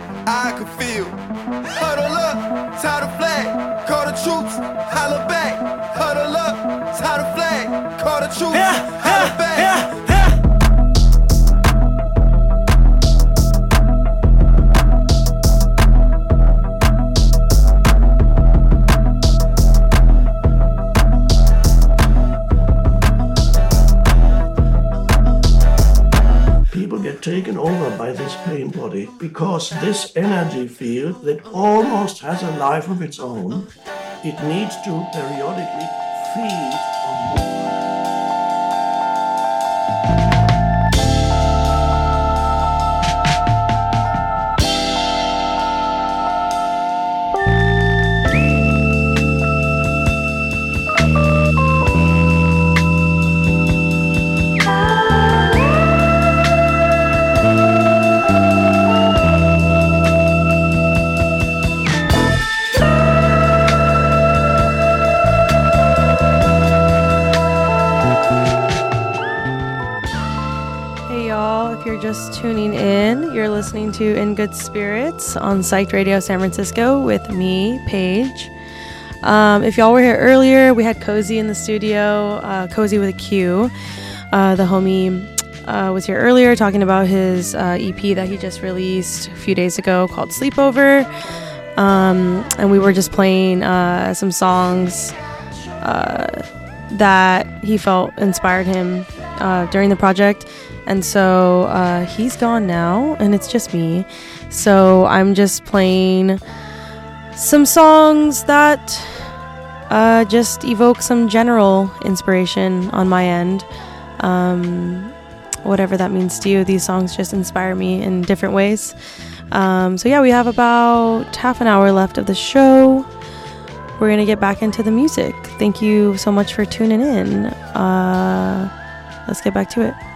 Field that almost has a life of its own, it needs to periodically feed to In Good Spirits on Psyched Radio San Francisco with me, Paige. Um, if y'all were here earlier, we had Qozy in the studio, uh, Qozy with a Q. Uh, the homie uh, was here earlier talking about his uh, EP that he just released a few days ago called Sleepover. Um, and we were just playing uh, some songs uh, that he felt inspired him during the project. And so uh, he's gone now, and it's just me. So I'm just playing some songs that uh, just evoke some general inspiration on my end. Um, whatever that means to you, these songs just inspire me in different ways. Um, so, yeah, we have about half an hour left of the show. We're going to get back into the music. Thank you so much for tuning in. Uh, let's get back to it.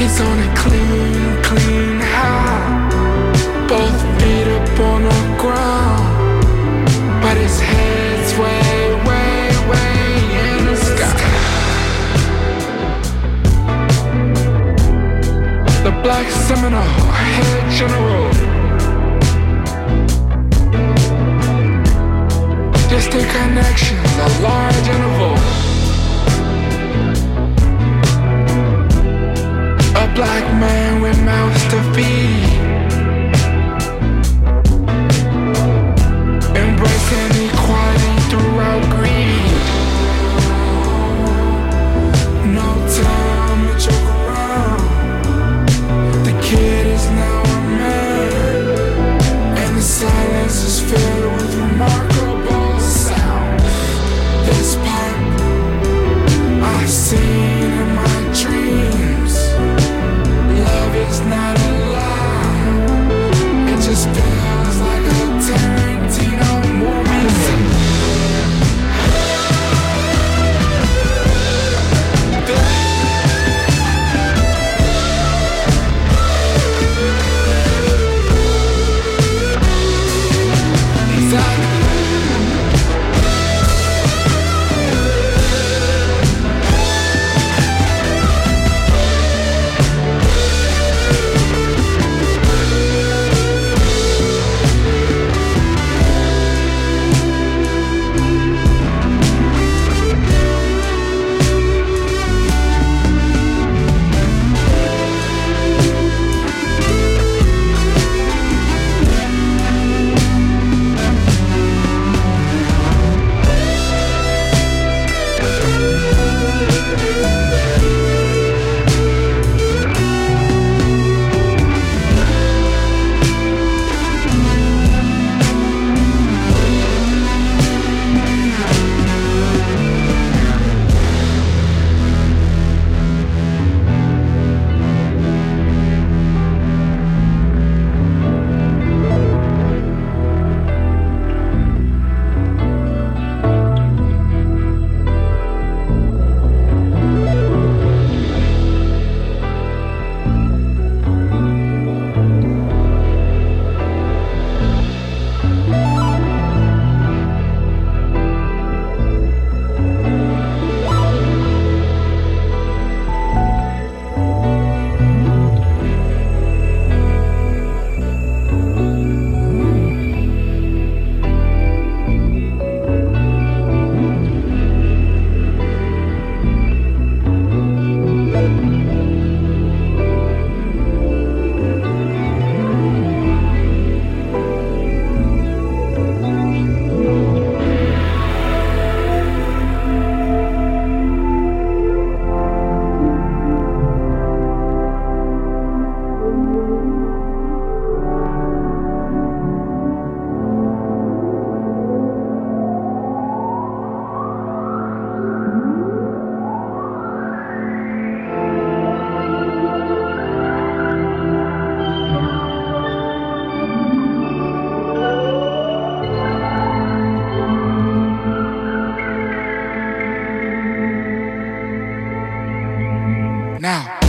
He's on a clean, clean high. Both feet up on the ground, but his head's way, way, way in the sky. The black Seminole, head general. Distant connections, a large interval. Black man with mouths to feed. Embracing equality throughout greed. No time to joke Now.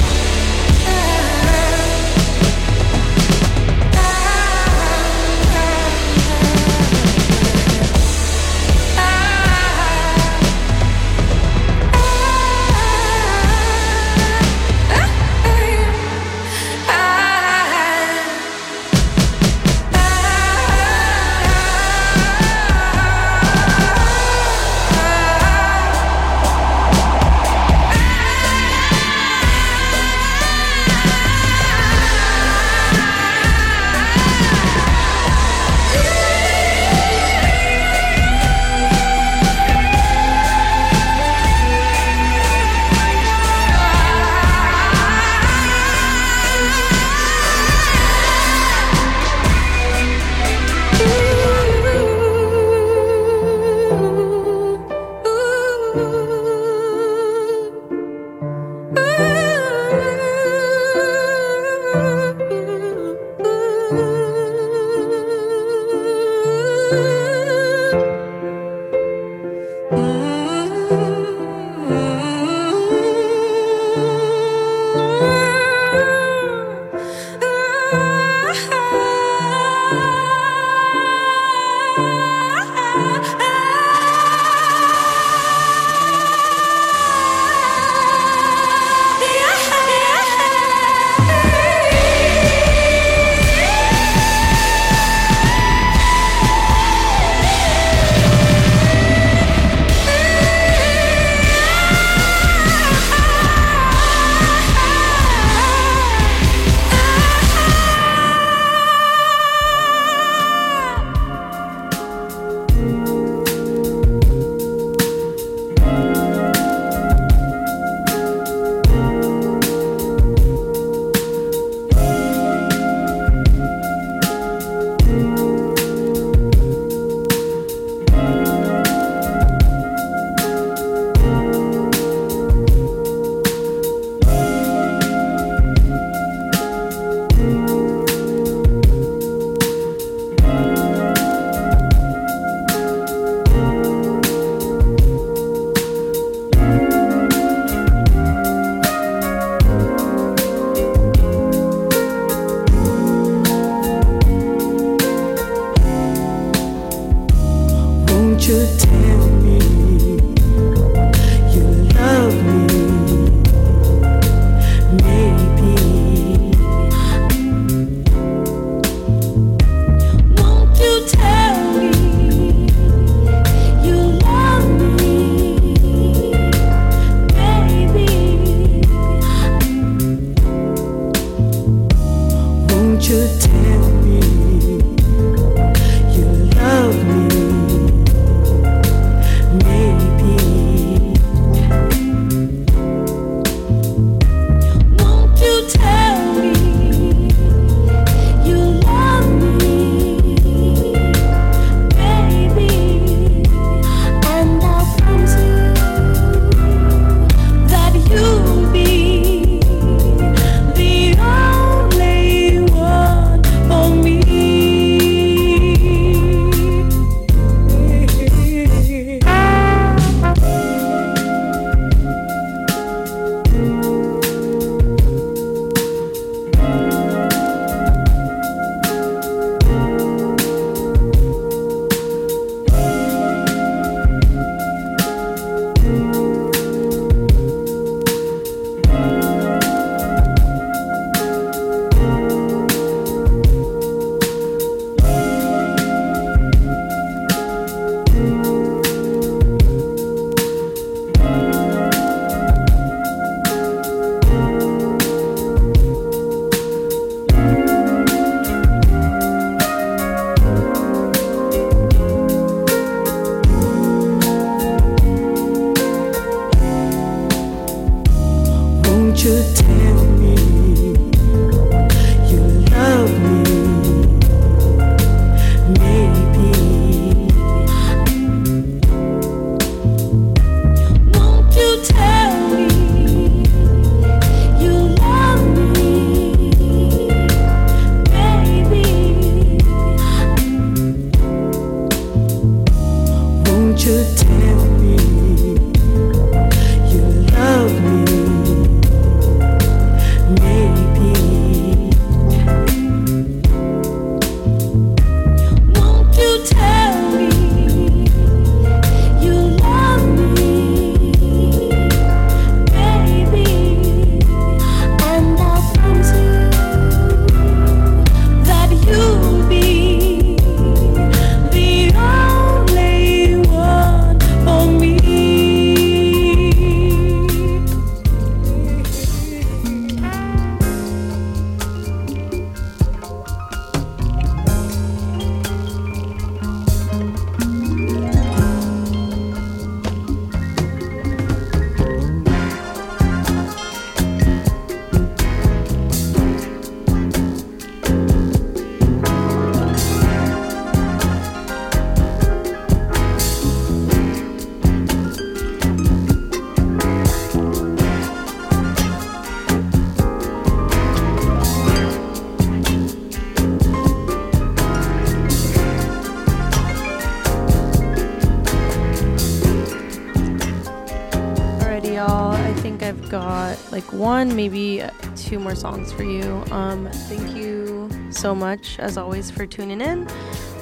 One, maybe two more songs for you. Um, thank you so much, as always, for tuning in.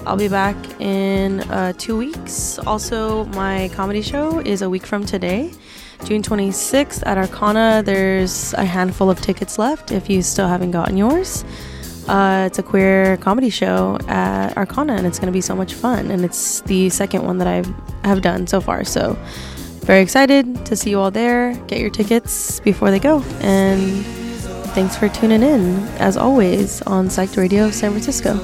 I'll be back in uh, two weeks. Also, my comedy show is a week from today, June 26th at Arcana. There's a handful of tickets left if you still haven't gotten yours. Uh, it's a queer comedy show at Arcana, and it's going to be so much fun. And it's the second one that I have done so far. So, very excited to see you all there. Get your tickets before they go. And thanks for tuning in, as always, on Psyched Radio San Francisco.